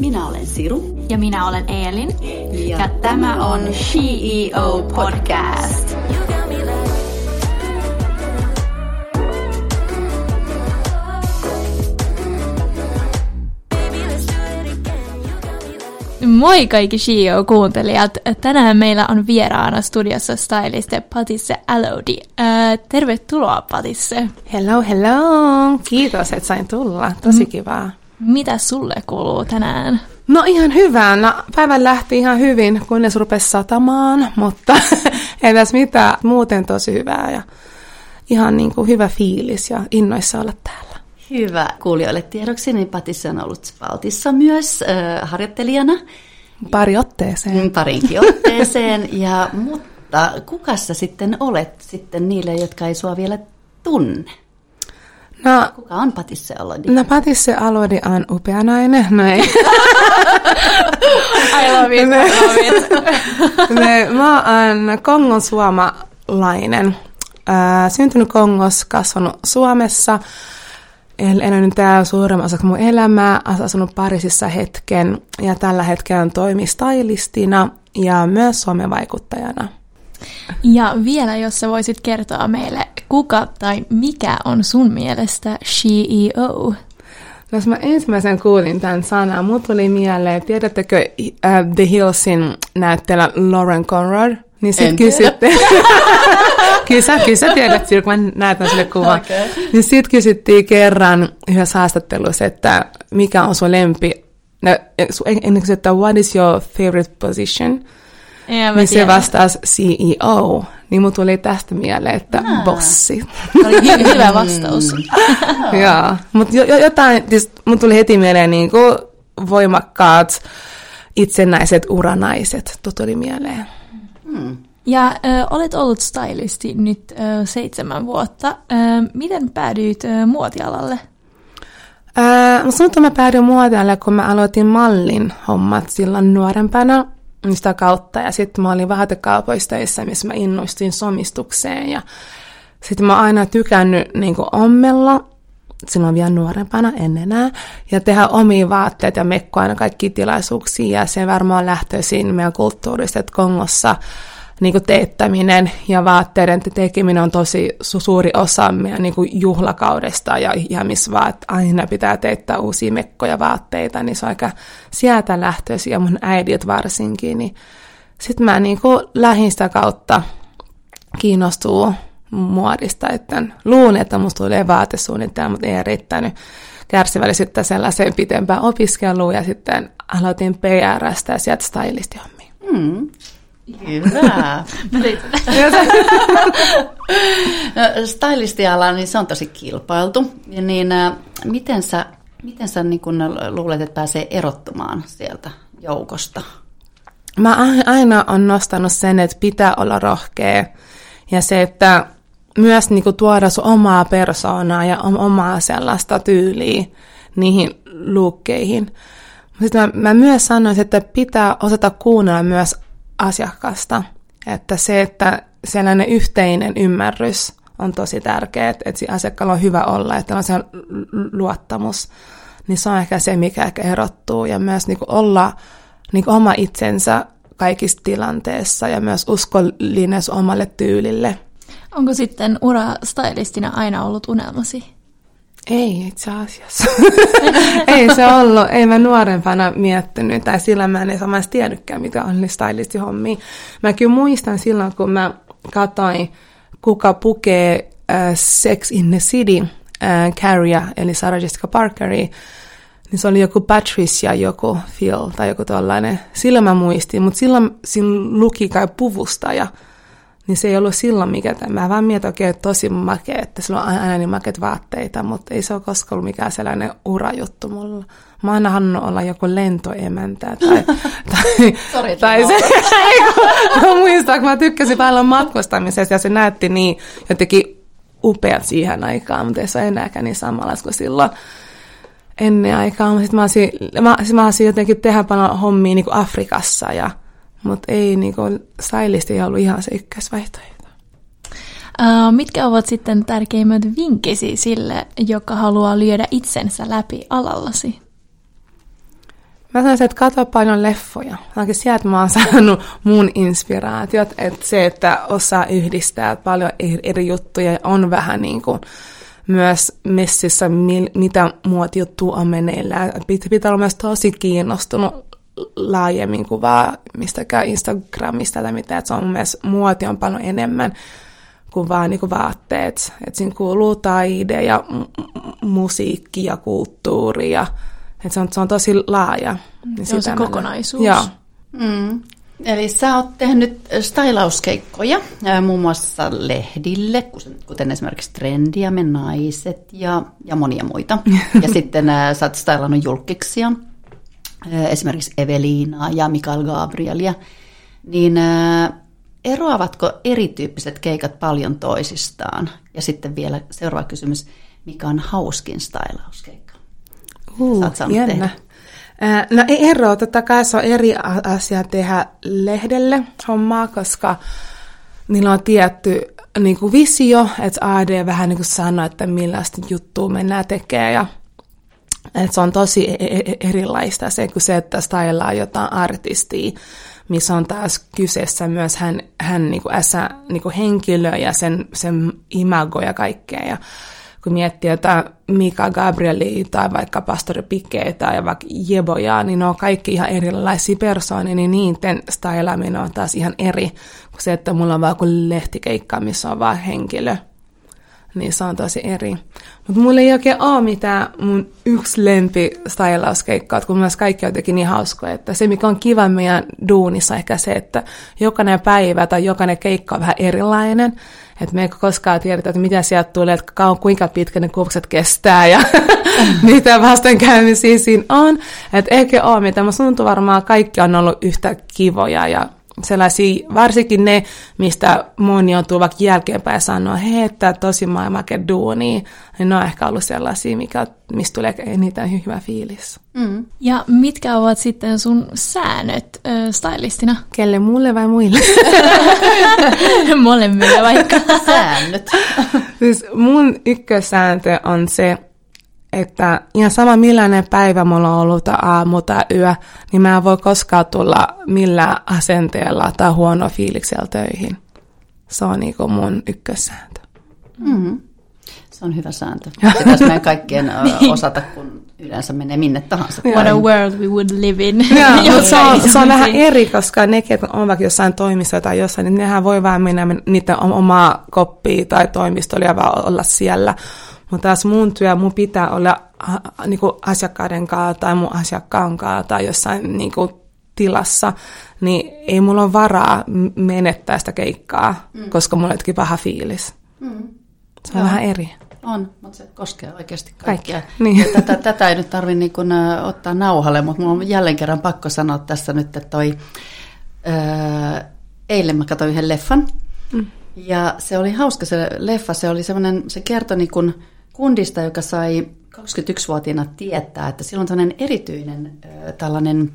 Minä olen Siru. Ja minä olen Eelin. Ja, ja tämä on CEO Podcast. Moi kaikki CEO-kuuntelijat! Tänään meillä on vieraana studiossa styliste Patisse Alodi. Äh, tervetuloa Patisse. Hello, hello! Kiitos, että sain tulla. Tosi mm. kivaa. Mitä sulle kuuluu tänään? No ihan hyvää. No, päivän lähti ihan hyvin, kunnes rupesi satamaan, mutta ei tässä mitään. Muuten tosi hyvää ja ihan niin kuin hyvä fiilis ja innoissa olla täällä. Hyvä. Kuulijoille tiedoksi, niin Patissa on ollut Spaltissa myös äh, harjoittelijana. Pari otteeseen. Mm, parinkin otteeseen. ja, mutta kuka sä sitten olet sitten niille, jotka ei sua vielä tunne? No, Kuka on Patisse Alodi? No Patisse Alodi on upea nainen. No ei. I love it, I love it. ne, mä oon Kongon suomalainen. Äh, syntynyt Kongossa, kasvanut Suomessa. Elänyt täällä suuremman osa mun elämää, asunut Pariisissa hetken ja tällä hetkellä toimii stylistina ja myös somevaikuttajana. Ja vielä, jos sä voisit kertoa meille, kuka tai mikä on sun mielestä CEO? No, jos mä ensimmäisen kuulin tämän sanan, mut tuli mieleen, tiedättekö uh, The Hillsin näyttelijä Lauren Conrad? Niin sit kysyttiin, kyllä, sä, kyllä sä tiedät, kun mä näytän sille kuvan. Okay. Niin sit kysyttiin kerran yhdessä haastattelussa, että mikä on sun lempi, no, ennen kuin että what is your favorite position? Niin se vastasi CEO. Niin mun tuli tästä mieleen, että Aa. bossi. Oli hyvä vastaus. Joo, mutta jo, jotain, siis mun tuli heti mieleen niin kuin voimakkaat itsenäiset uranaiset, tuo tuli mieleen. Hmm. Ja ö, olet ollut stylisti nyt ö, seitsemän vuotta. Ö, miten päädyit ö, muotialalle? Öö, mä sanon, että mä päädyin muotialalle, kun mä aloitin mallin hommat silloin nuorempana sitä kautta. Ja sitten mä olin vaatekaupoissa missä mä innoistuin somistukseen. Ja sitten mä oon aina tykännyt niin ommella, silloin vielä nuorempana, en enää, ja tehdä omia vaatteita ja mekkoa aina kaikki tilaisuuksia. Ja se varmaan lähtöisin meidän kulttuurista, että Kongossa niin kuin teettäminen ja vaatteiden tekeminen on tosi su- suuri osa meidän niin kuin juhlakaudesta ja että aina pitää teettää uusia mekkoja vaatteita, niin se on aika sieltä lähtöisin ja mun äidit varsinkin, niin sitten mä niin kuin lähdin sitä kautta kiinnostuu muodista, että luun, että musta tulee vaatesuunnitelma, mutta ei riittänyt kärsivällisyyttä sellaiseen pitempään opiskeluun ja sitten aloitin PRstä ja sieltä stylistihommia. Hmm. Hyvä. no, stylistiala, niin se on tosi kilpailtu. Ja niin, äh, miten sä, miten sä niin kun luulet, että pääsee erottumaan sieltä joukosta? Mä aina on nostanut sen, että pitää olla rohkea. Ja se, että myös niin kuin tuoda sun omaa persoonaa ja omaa sellaista tyyliä niihin luukkeihin. Sitten mä, mä myös sanoisin, että pitää osata kuunnella myös asiakasta. Että se, että sellainen yhteinen ymmärrys on tosi tärkeää, että asiakkaalla on hyvä olla, että on se luottamus, niin se on ehkä se, mikä ehkä erottuu. Ja myös niin olla niin oma itsensä kaikissa tilanteissa ja myös uskollinen omalle tyylille. Onko sitten ura stylistina aina ollut unelmasi? Ei itse asiassa. ei se ollut. Ei mä nuorempana miettinyt, tai sillä mä en edes tiedäkään, mikä on stylistihommi. Mä kyllä muistan silloin, kun mä katsoin, kuka pukee uh, Sex in the City, uh, Carrie, eli Sarah Jessica Parkeri, niin se oli joku Patricia joku Phil tai joku tällainen. Sillä mä muistin, mutta silloin siinä luki kai puvustaja niin se ei ollut silloin mikä tämä. Mä vaan mietin, okei, okay, tosi makea, että sillä on aina niin makeat vaatteita, mutta ei se ole koskaan ollut mikään sellainen urajuttu mulla. Mä halunnut olla joku lentoemäntä tai, tai, Sorry, tai se, mä muistan, kun mä tykkäsin paljon matkustamisesta ja se näytti niin jotenkin upeat siihen aikaan, mutta ei se ole enääkään niin samalla kuin silloin ennen aikaa. Sitten mä olisin, mä, mä olisin jotenkin tehdä paljon hommia niin kuin Afrikassa ja mutta ei niinku, stylisti ei ollut ihan se ykkösvaihtoehto. Uh, mitkä ovat sitten tärkeimmät vinkkisi sille, joka haluaa lyödä itsensä läpi alallasi? Mä sanoisin, että katso paljon leffoja. Ainakin sieltä mä oon saanut mun inspiraatiot. Että se, että osaa yhdistää paljon eri juttuja on vähän niin kuin myös messissä, mitä muut juttu on meneillään. Pitää olla myös tosi kiinnostunut laajemmin kuin vaan mistäkään Instagramista tai mitä. Että se on mun mielestä muoti on paljon enemmän kuin vaan niin kuin vaatteet. Että siinä kuuluu taide ja musiikki ja kulttuuri ja että se, on, se on tosi laaja. Niin se on se kokonaisuus. Joo. Mm. Eli sä oot tehnyt stylauskeikkoja muun muassa lehdille, kuten esimerkiksi Trendiamme, Naiset ja, ja monia muita. Ja sitten sä oot stylannut julkiksia, esimerkiksi Eveliinaa ja Mikael Gabrielia. Niin eroavatko erityyppiset keikat paljon toisistaan? Ja sitten vielä seuraava kysymys, mikä on hauskin stylauskeikka? Uh, jännä. Tehdä? No ei eroa, totta kai se on eri asia tehdä lehdelle hommaa, koska niillä on tietty niin kuin visio, että AD vähän niin kuin sanoo, että millaista juttua mennään tekemään ja että se on tosi e-, e-, e-, erilaista se kuin se, että stylaa jotain artistia, missä on taas kyseessä myös hän, hän niin kuin äsä, niin kuin henkilö ja sen, sen imago ja kaikkea. Ja kun miettii jotain Mika Gabrieli tai vaikka Pastori Pique tai vaikka Jeboja, niin ne on kaikki ihan erilaisia persoonia, niin niiden stylaaminen on taas ihan eri kuin se, että mulla on vaan kuin lehtikeikka, missä on vaan henkilö. Niin se on tosi eri. Mutta mulla ei oikein ole mitään mun yksi lempi stylauskeikkaa, kun myös kaikki on jotenkin niin hauskoja. Että se, mikä on kiva meidän duunissa, ehkä se, että jokainen päivä tai jokainen keikka on vähän erilainen. Että me ei koskaan tiedetä, että mitä sieltä tulee, että kuinka pitkä ne kuvaukset kestää ja mitä vastenkäymisiä siinä on. Että ehkä ole mitä. Mä tuntuu varmaan kaikki on ollut yhtä kivoja ja sellaisia, varsinkin ne, mistä moni on tullut vaikka jälkeenpäin sanoa, hei, että tosi maailmanke duuni, niin ne on ehkä ollut sellaisia, mikä, mistä tulee eniten hyvä fiilis. Mm. Ja mitkä ovat sitten sun säännöt äh, stylistina? Kelle, mulle vai muille? Molemmille vaikka. Säännöt. siis mun ykkössääntö on se, että ihan sama millainen päivä mulla on ollut aamu tai yö, niin mä en voi koskaan tulla millään asenteella tai huono fiiliksellä töihin. Se on niinku mun ykkössääntö. Mm-hmm. Se on hyvä sääntö. Pitäisi meidän kaikkien niin. osata, kun yleensä menee minne tahansa. What a world we would live in. Ja, mutta se on, se on vähän eri, koska nekin, että on vaikka jossain toimistossa tai jossain, niin nehän voi vaan mennä niiden omaa koppia tai toimistolla ja vaan olla siellä. Mutta taas mun työ, mun pitää olla niin kuin asiakkaiden kanssa tai mun asiakkaan kanssa tai jossain niin kuin, tilassa, niin ei mulla ole varaa menettää sitä keikkaa, mm. koska mulla on paha fiilis. Mm. Se on Joo. vähän eri. On, mutta se koskee oikeasti. Kaikki. Niin. tätä, tätä ei nyt tarvitse niin kuin, ottaa nauhalle, mutta mulla on jälleen kerran pakko sanoa tässä nyt, että toi, ää, eilen mä katsoin yhden leffan, mm. ja se oli hauska se leffa, se oli semmoinen, se kertoi niin kuin, kundista, joka sai 21-vuotiaana tietää, että sillä on tällainen erityinen tällainen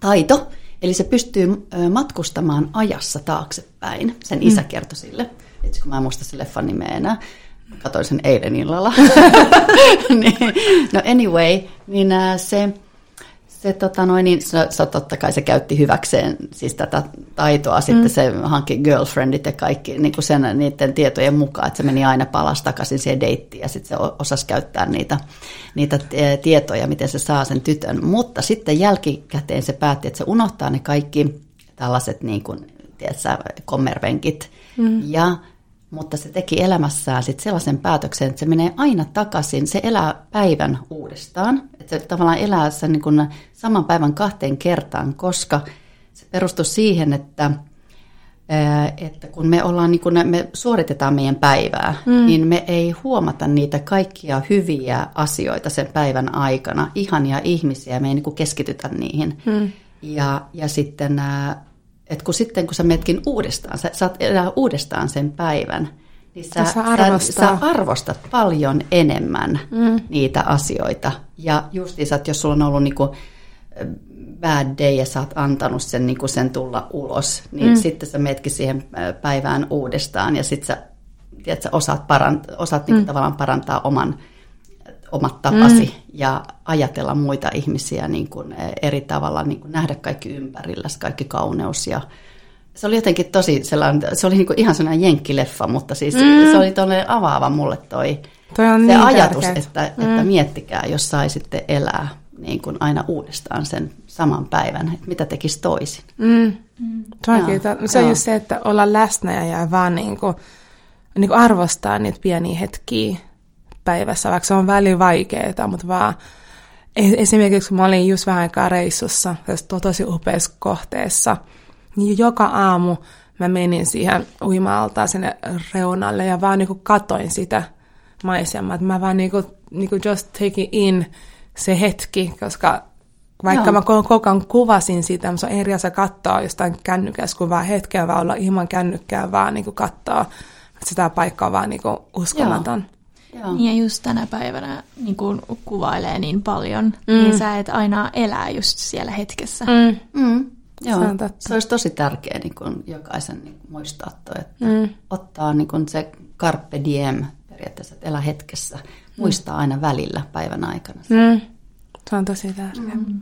taito, eli se pystyy matkustamaan ajassa taaksepäin. Sen mm. isä kertoi sille. Itse kun mä en muista sen leffan nimeä enää. Katoin sen eilen illalla. niin, no anyway, niin se se, tota noin, niin, se, se, totta kai se käytti hyväkseen siis tätä taitoa, mm. sitten se hankki girlfriendit ja kaikki niin kuin sen, niiden tietojen mukaan, että se meni aina palas takaisin siihen deittiin ja sitten se osasi käyttää niitä, niitä tietoja, miten se saa sen tytön. Mutta sitten jälkikäteen se päätti, että se unohtaa ne kaikki tällaiset niin kuin, tiedätkö, kommervenkit mm. ja mutta se teki elämässään sit sellaisen päätöksen, että se menee aina takaisin, se elää päivän uudestaan, että se tavallaan elää sen niin kuin saman päivän kahteen kertaan, koska se perustuu siihen, että, että kun me, ollaan, niin kun me suoritetaan meidän päivää, mm. niin me ei huomata niitä kaikkia hyviä asioita sen päivän aikana, ihania ihmisiä, me ei niin keskitytä niihin. Mm. Ja, ja sitten että kun sitten kun sä menetkin uudestaan, sä saat elää uudestaan sen päivän, niin sä, sä, sä, sä arvostat paljon enemmän mm. niitä asioita. Ja justiinsa, että jos sulla on ollut niinku bad day ja sä oot antanut sen, niinku sen tulla ulos, niin mm. sitten sä menetkin siihen päivään uudestaan ja sitten sä, sä osaat, parant, osaat niinku mm. tavallaan parantaa oman omat tapasi mm. Ja ajatella muita ihmisiä niin kuin eri tavalla, niin kuin nähdä kaikki ympärillä, kaikki kauneus ja se oli jotenkin tosi sellainen, se oli niin kuin ihan sellainen jenkkileffa, mutta siis mm. se oli toinen avaava mulle toi, toi on se niin ajatus, että, mm. että miettikää, jos saisitte elää niin kuin aina uudestaan sen saman päivän, että mitä tekisi toisin. Mm. Mm. Se on just se, että olla läsnä ja vaan niin kuin, niin kuin arvostaa niitä pieniä hetkiä päivässä, vaikka se on väli vaikeaa, mutta vaan esimerkiksi kun mä olin just vähän aikaa reissussa, tosi upeassa kohteessa, niin joka aamu mä menin siihen uima sinne reunalle ja vaan niinku katoin sitä maisemaa. Mä vaan niinku, niinku just taking in se hetki, koska vaikka Joo. mä koko ajan kuvasin sitä, mutta se on eri asia katsoa jostain kännykässä, kun vaan hetkeä vaan olla ilman kännykkää, vaan niinku katsoa. Sitä paikkaa on vaan niinku uskomaton. Joo. Joo. Ja just tänä päivänä niin kun kuvailee niin paljon, mm. niin sä et aina elää just siellä hetkessä. Mm. Mm. Joo, se, on totta. se olisi tosi tärkeää niin kun jokaisen niin kun muistaa, että mm. ottaa niin kun se carpe diem periaatteessa, että elää hetkessä, muistaa aina välillä päivän aikana. Mm. Se on tosi tärkeää. Mm.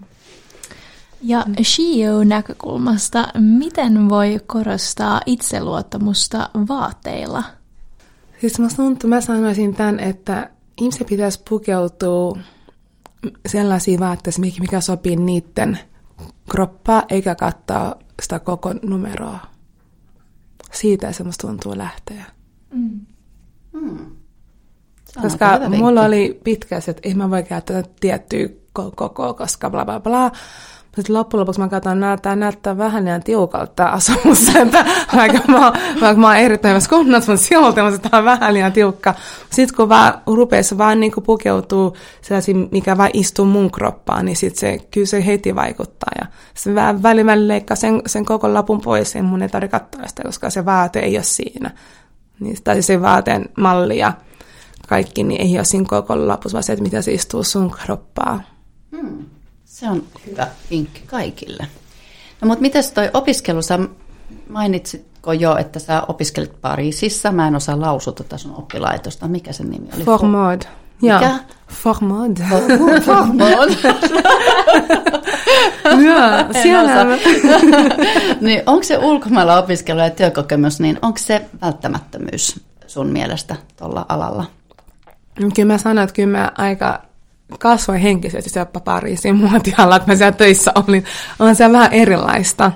Ja Shio-näkökulmasta, miten voi korostaa itseluottamusta vaatteilla? Siis mä, tuntuu, mä sanoisin tämän, että ihmisen pitäisi pukeutua sellaisiin vaatteisiin, mikä sopii niiden kroppaa, eikä kattaa sitä koko numeroa. Siitä se musta tuntuu lähteä. Mm. Mm. Koska mulla oli pitkä se, että ei mä voi käyttää tiettyä koko, koska bla bla bla. Sitten loppujen lopuksi mä katson, että tämä näyttää vähän liian tiukalta tämä asumus, että vaikka mä, vaikka mä oon erittäin kunnossa, mutta silti tämä on vähän liian tiukka. Sitten kun vaan rupeaa vaan niin kuin pukeutuu sellaisiin, mikä vaan istuu mun kroppaan, niin sitten se, kyllä se heti vaikuttaa. Ja se vähän välillä leikkaa sen, sen koko lapun pois, ja mun ei tarvitse katsoa sitä, koska se vaate ei ole siinä. Niin, tai siis se vaateen malli ja kaikki, niin ei ole siinä koko lapussa, vaan se, että mitä se istuu sun kroppaan. Se on hyvä vinkki kaikille. No mutta miten toi opiskelu, sä mainitsitko jo, että sä opiskelit Pariisissa, mä en osaa lausua tätä sun oppilaitosta, mikä sen nimi oli? Formod. Mikä? Formod. Formod. Joo, siellä. niin, onko se ulkomailla opiskelu ja työkokemus, niin onko se välttämättömyys sun mielestä tuolla alalla? Kyllä mä sanon, että kyllä mä aika kasvoin henkisesti siellä Pariisin muotialla, että mä siellä töissä olin. On se vähän erilaista.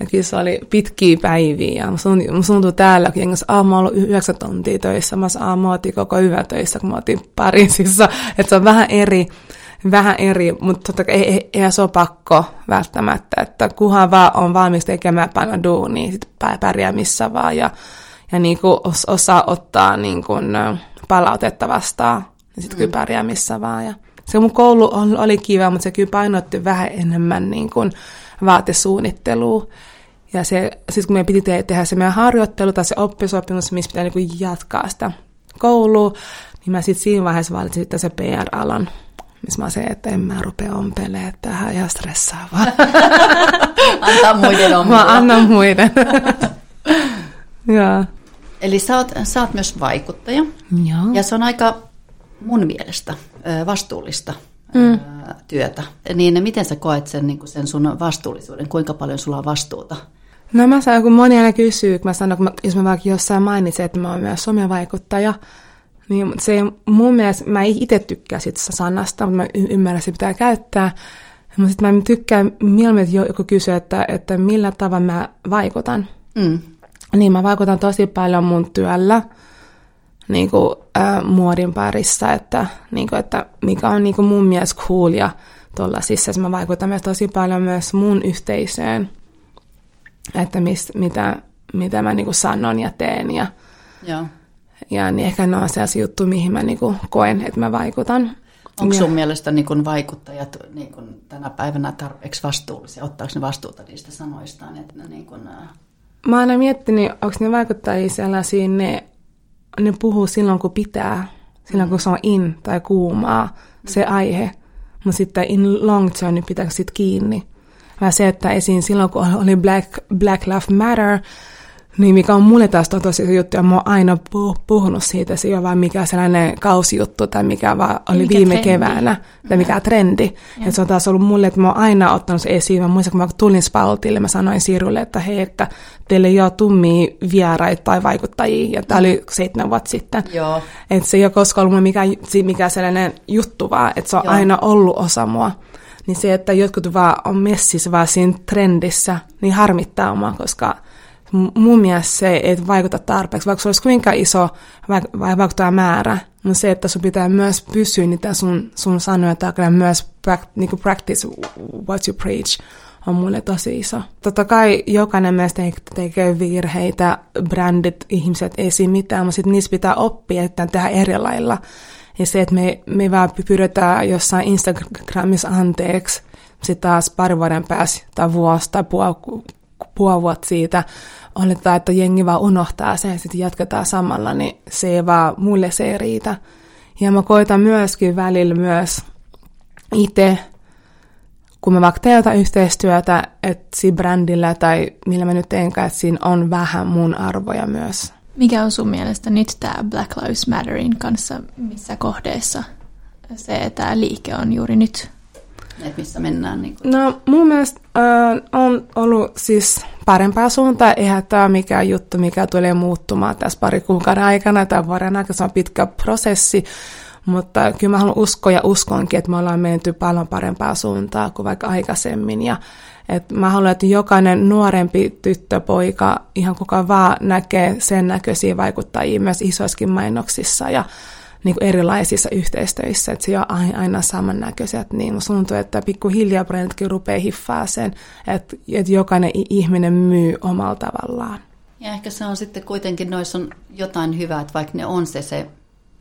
Ja kyllä se oli pitkiä päiviä mun tuntui täällä, kun jengissä aamu ollut yhdeksän tuntia töissä, mä aamu koko yö töissä, kun mä otin Pariisissa. Että se on vähän eri, vähän eri, mutta totta ei, ei, ei se ole pakko välttämättä, että kunhan vaan on valmis tekemään paljon duunia, niin sit pärjää missä vaan ja, ja niin kuin osaa ottaa niin kuin palautetta vastaan, niin sitten kyllä pärjää missä vaan. Ja se mun koulu oli kiva, mutta se kyllä painotti vähän enemmän niin kuin vaatesuunnittelua. Ja se, siis kun meidän piti te- tehdä se meidän harjoittelu tai se oppisopimus, missä pitää niin jatkaa sitä koulua, niin mä sitten siinä vaiheessa valitsin sitten se PR-alan, missä mä se, että en mä rupea ompelemaan tähän ihan stressaavaa. Antaa muiden ompelua. Mä annan muiden. Joo. Eli sä oot, sä oot myös vaikuttaja. Joo. Ja se on aika mun mielestä vastuullista mm. työtä. Niin miten sä koet sen, niin sen sun vastuullisuuden? Kuinka paljon sulla on vastuuta? No mä sanon, kun moni aina kysyy, kun mä sanon, kun mä, jos mä vaikka jossain mainitsen, että mä oon myös somevaikuttaja, niin se mun mielestä, mä itse tykkää siitä sanasta, mutta mä y- ymmärrän, että pitää käyttää. Mutta sitten mä tykkään mieluummin, että joku kysyy, että, että millä tavalla mä vaikutan. Mm. Niin mä vaikutan tosi paljon mun työllä niin kuin, äh, muodin parissa, että, niin kuin, että mikä on niin kuin mun mielestä cool ja tuollaisissa. Mä vaikutan myös tosi paljon myös mun yhteisöön, että mis, mitä, mitä mä niin kuin sanon ja teen. Ja, Joo. ja niin ehkä ne on sellaisia juttuja, mihin mä niin kuin koen, että mä vaikutan. Onko sun ja. mielestä niin kun vaikuttajat niin kun tänä päivänä tarpeeksi vastuullisia? Ottaako ne vastuuta niistä sanoistaan? Että ne niin kun. Mä oon aina miettinyt, onko ne vaikuttajia sellaisia, ne ne puhuu silloin, kun pitää, silloin, kun se on in tai kuumaa, se aihe. Mutta sitten in long term niin pitääkö sitten kiinni. Mä se, että esiin silloin, kun oli Black, Black Lives Matter, Niin, mikä on mulle taas tosi juttu, ja mä oon aina puhunut siitä, se ei ole vaan mikä sellainen kausijuttu, tai mikä vaan oli mikä viime trendi. keväänä, tai mikä trendi. Ja se on taas ollut mulle, että mä oon aina ottanut se esiin. Mä muistan, kun mä tulin Spaltille, mä sanoin Sirulle, että hei, että teille ei ole tummia vieraita tai vaikuttajia, ja tämä oli seitsemän vuotta sitten. Joo. Että se ei ole koskaan ollut mikä, mikä sellainen juttu vaan, että se on Joo. aina ollut osa mua. Niin se, että jotkut vaan on messissä vaan siinä trendissä, niin harmittaa omaa, koska mun mielestä se ei vaikuta tarpeeksi, vaikka se olisi kuinka iso vai vaikuttaa määrä, mutta se, että sun pitää myös pysyä niitä sun, sun sanoja takana, myös niinku practice what you preach, on mulle tosi iso. Totta kai jokainen meistä tekee virheitä, brändit, ihmiset, ei siinä mitään, mutta sitten niissä pitää oppia, että tehdä eri lailla. Ja se, että me, me vaan pyydetään jossain Instagramissa anteeksi, sitten taas pari vuoden päästä tai vuosi tai puoli, vuotta siitä oletetaan, että jengi vaan unohtaa sen ja sitten jatketaan samalla, niin se ei vaan, mulle se ei riitä. Ja mä koitan myöskin välillä myös itse, kun mä vaikka teen yhteistyötä, että siinä brändillä tai millä mä nyt teenkään, että siinä on vähän mun arvoja myös. Mikä on sun mielestä nyt tämä Black Lives Matterin kanssa, missä kohdeessa se tämä liike on juuri nyt? Että missä mennään? Niin? No mun mielestä äh, on ollut siis parempaa suuntaa. Eihän tämä mikään juttu, mikä tulee muuttumaan tässä pari kuukauden aikana tai vuoden aikana. Se on pitkä prosessi. Mutta kyllä mä haluan uskoa ja uskonkin, että me ollaan menty paljon parempaa suuntaa kuin vaikka aikaisemmin. Ja että mä haluan, että jokainen nuorempi tyttö, poika, ihan kuka vaan näkee sen näköisiä vaikuttajia myös isoissakin mainoksissa. Ja niin kuin erilaisissa yhteistöissä, että se on aina samannäköiset, niin musta tuntuu, että pikkuhiljaa bränditkin rupeaa hiffaa sen, että, että jokainen ihminen myy omalla tavallaan. Ja ehkä se on sitten kuitenkin, noissa on jotain hyvää, että vaikka ne on se, se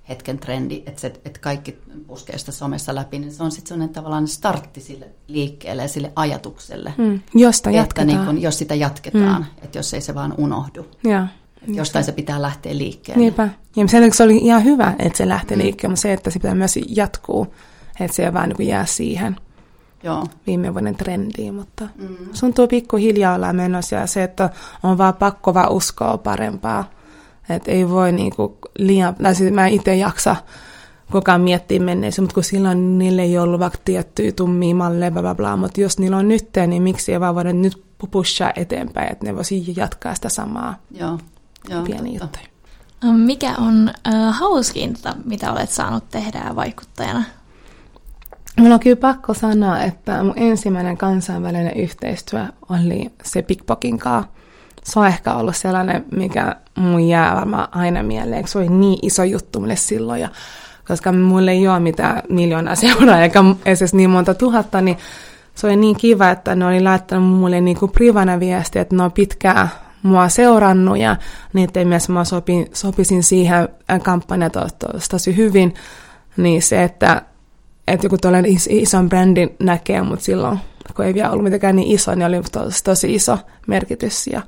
hetken trendi, että, se, että kaikki puskee sitä somessa läpi, niin se on sitten sellainen tavallaan startti sille liikkeelle ja sille ajatukselle. Mm, josta että jatketaan. Niin kun, jos sitä jatketaan, mm. että jos ei se vaan unohdu. Ja. Jostain se pitää lähteä liikkeelle. Niinpä. Ja sen se oli ihan hyvä, että se lähtee mm. liikkeelle, mutta se, että se pitää myös jatkuu, että se ei vaan niin jää siihen Joo. viime vuoden trendiin, mutta mm. sun tuo pikkuhiljaa olla menossa ja se, että on vaan pakko vaan uskoa parempaa. Että ei voi niinku liian, tai siis mä itse jaksa koko ajan miettiä menneisyyttä, mutta kun silloin niille ei ollut vaikka tiettyjä tummia malleja, bla bla bla, mutta jos niillä on nyt, niin miksi ei vaan voida nyt pushaa eteenpäin, että ne voisi jatkaa sitä samaa. Joo. Pieni totta. juttu. Mikä on äh, hauskinta, mitä olet saanut tehdä vaikuttajana? Minulla on kyllä pakko sanoa, että mun ensimmäinen kansainvälinen yhteistyö oli se Pickpokin kanssa. Se on ehkä ollut sellainen, mikä mun jää varmaan aina mieleen. Se oli niin iso juttu mulle silloin. Ja koska mulle ei ole mitään miljoonaa seuraa eikä edes niin monta tuhatta, niin se oli niin kiva, että ne oli laittanut mulle niin kuin privana viestiä, että ne on pitkää mua seurannut ja niiden mielessä mä sopin, sopisin siihen kampanjaan tosi hyvin, niin se, että, että joku tuollainen is, ison brändin näkee, mutta silloin, kun ei vielä ollut mitenkään niin iso, niin oli tosi, tosi iso merkitys. Ja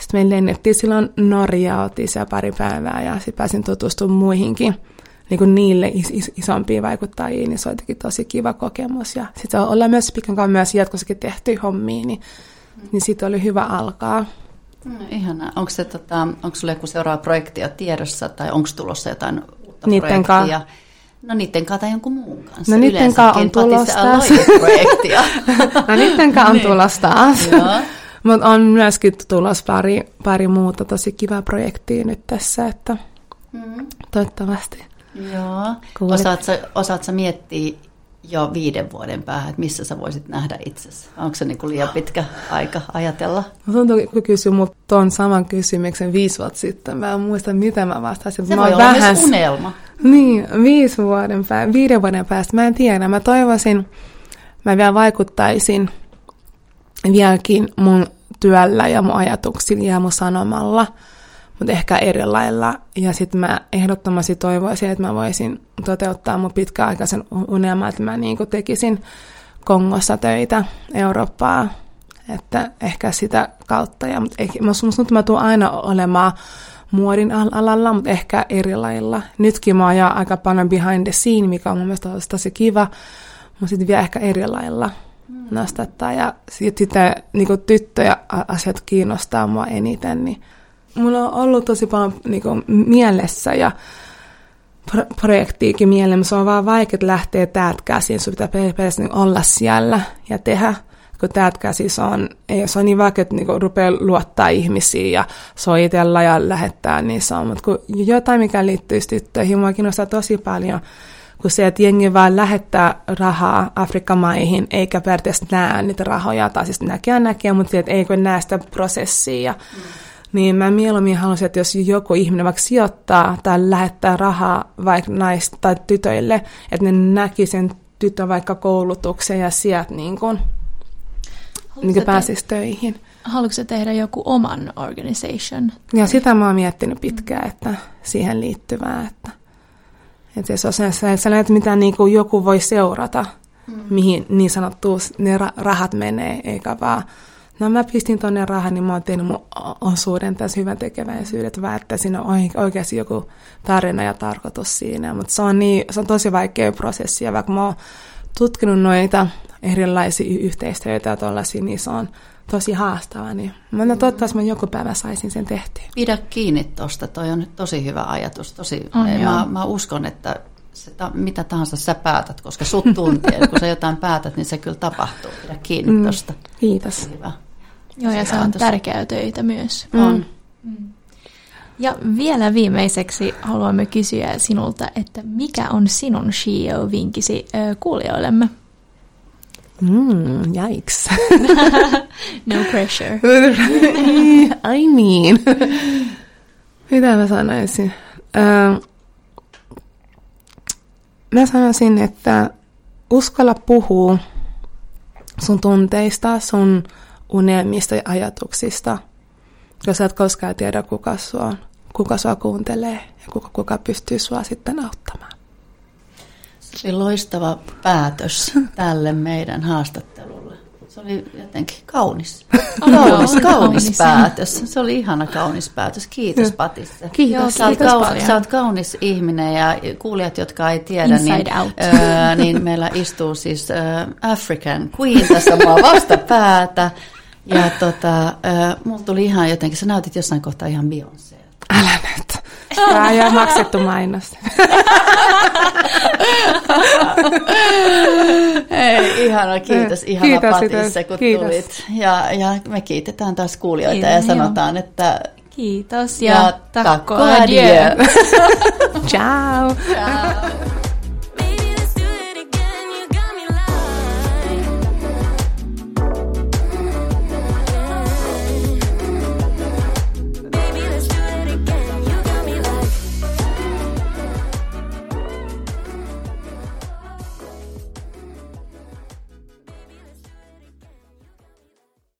sitten me lennettiin silloin Norjaa, oltiin siellä pari päivää ja sitten pääsin tutustumaan muihinkin niin kuin niille is, is, isompiin vaikuttajiin, niin se oli tosi kiva kokemus. Ja sitten ollaan myös pitkän myös jatkossakin tehty hommia, niin, niin siitä oli hyvä alkaa. No, ihanaa. Onko, se, tota, onko sulla joku seuraava projekti tiedossa tai onko tulossa jotain uutta niitten projektia? Ka- No niiden kanssa tai jonkun muun kanssa. No niiden kanssa on tulossa taas. projektia. no niiden kanssa on niin. tulossa taas. Mutta on myöskin tulossa pari, pari muuta tosi kivaa projektia nyt tässä, että mm. toivottavasti. Joo. Osaatko, osaatko miettiä jo viiden vuoden päähän, että missä sä voisit nähdä itsesi? Onko se niin kuin liian pitkä aika ajatella? Tuntuu, kun kysyin mut tuon saman kysymyksen viisi vuotta sitten. Mä en muista, mitä mä vastasin. Se mä voi olla vähän... myös unelma. Niin, vuoden vuoden pää... viiden vuoden päästä. Mä en tiedä. Mä toivoisin, mä vielä vaikuttaisin vieläkin mun työllä ja mun ajatuksilla ja mun sanomalla – mutta ehkä eri lailla. Ja sitten mä ehdottomasti toivoisin, että mä voisin toteuttaa mun pitkäaikaisen unelman, että mä niinku tekisin Kongossa töitä Eurooppaa. Että ehkä sitä kautta. Ja, mutta ehkä, musta että mä tuun aina olemaan muodin alalla, mutta ehkä eri lailla. Nytkin mä oon aika paljon behind the scene, mikä on mun mielestä tosi, kiva, mutta sitten vielä ehkä eri lailla mm. nostattaa. Ja sitten niin tyttöjä asiat kiinnostaa mua eniten, niin mulla on ollut tosi paljon niin kuin, mielessä ja pro- projektiikin mieleen, se on vaan vaikea lähteä täältä käsin. Sun pitää periaatteessa niin olla siellä ja tehdä kun täältä käsin se on, ei, se on niin vaikea, että niin rupeaa luottaa ihmisiin ja soitella ja lähettää, niin on. Mutta kun jotain, mikä liittyy tyttöihin, mua kiinnostaa tosi paljon, kun se, että jengi vaan lähettää rahaa Afrikan maihin, eikä periaatteessa näe niitä rahoja, tai siis näkee näkee, mutta se, että eikö näe sitä prosessia. Mm. Niin mä mieluummin haluaisin, että jos joku ihminen vaikka sijoittaa tai lähettää rahaa vaikka naista tai tytöille, että ne näki sen tytön vaikka koulutukseen ja sieltä niin kuin, niin kuin pääsisi töihin. Haluatko tehdä joku oman organization? Ja sitä mä oon miettinyt pitkään, että siihen liittyvää, että, että se on sellainen, että mitä niin kuin joku voi seurata, mm. mihin niin sanottu ne rahat menee, eikä vaan No mä pistin tonne rahan, niin mä oon tehnyt mun osuuden tässä hyvän tekeväisyydet, vaan että siinä on oikeasti joku tarina ja tarkoitus siinä. Mutta se on, niin, se on tosi vaikea prosessi, ja vaikka mä oon tutkinut noita erilaisia yhteistyötä ja tollaisia, niin se on tosi haastava. Niin mä mm. toivottavasti mä joku päivä saisin sen tehtyä. Pidä kiinni tuosta, toi on nyt tosi hyvä ajatus. Tosi, on, mä, mä uskon, että se, mitä tahansa sä päätät, koska sut tuntien, kun sä jotain päätät, niin se kyllä tapahtuu. Pidä kiinni mm, tuosta. Kiitos. Hyvä. Joo, ja se on tärkeää töitä myös. Mm. On. Mm. Ja vielä viimeiseksi haluamme kysyä sinulta, että mikä on sinun Shio-vinkisi kuulijoillemme? Mm, yikes. no pressure. I mean. Mitä mä sanoisin? Mä sanoisin, että uskalla puhua sun tunteista, sun unelmista ja ajatuksista, jos et koskaan tiedä, kuka sua, kuka sua kuuntelee ja kuka, kuka pystyy sua sitten auttamaan. Se oli loistava päätös tälle meidän haastattelulle. Se oli jotenkin kaunis. Kaunis, kaunis, kaunis päätös. Se oli ihana kaunis päätös. Kiitos Patissa. Kiitos, Joo, sä, kiitos kaunis, sä oot kaunis ihminen ja kuulijat, jotka ei tiedä, Inside niin, out. Ö, niin meillä istuu siis ö, African Queen tässä mua vastapäätä. Ja tota, äh, mulla tuli ihan jotenkin, sä näytit jossain kohtaa ihan Beyoncé. Älä nyt. Tämä ei ole maksettu mainos. Ei, ihana, kiitos. Ihana kiitos, Patissa, kun kiitos. tulit. Ja, ja me kiitetään taas kuulijoita kiitos, ja sanotaan, että Kiitos ja, ja takko adieu. Ciao. Ciao.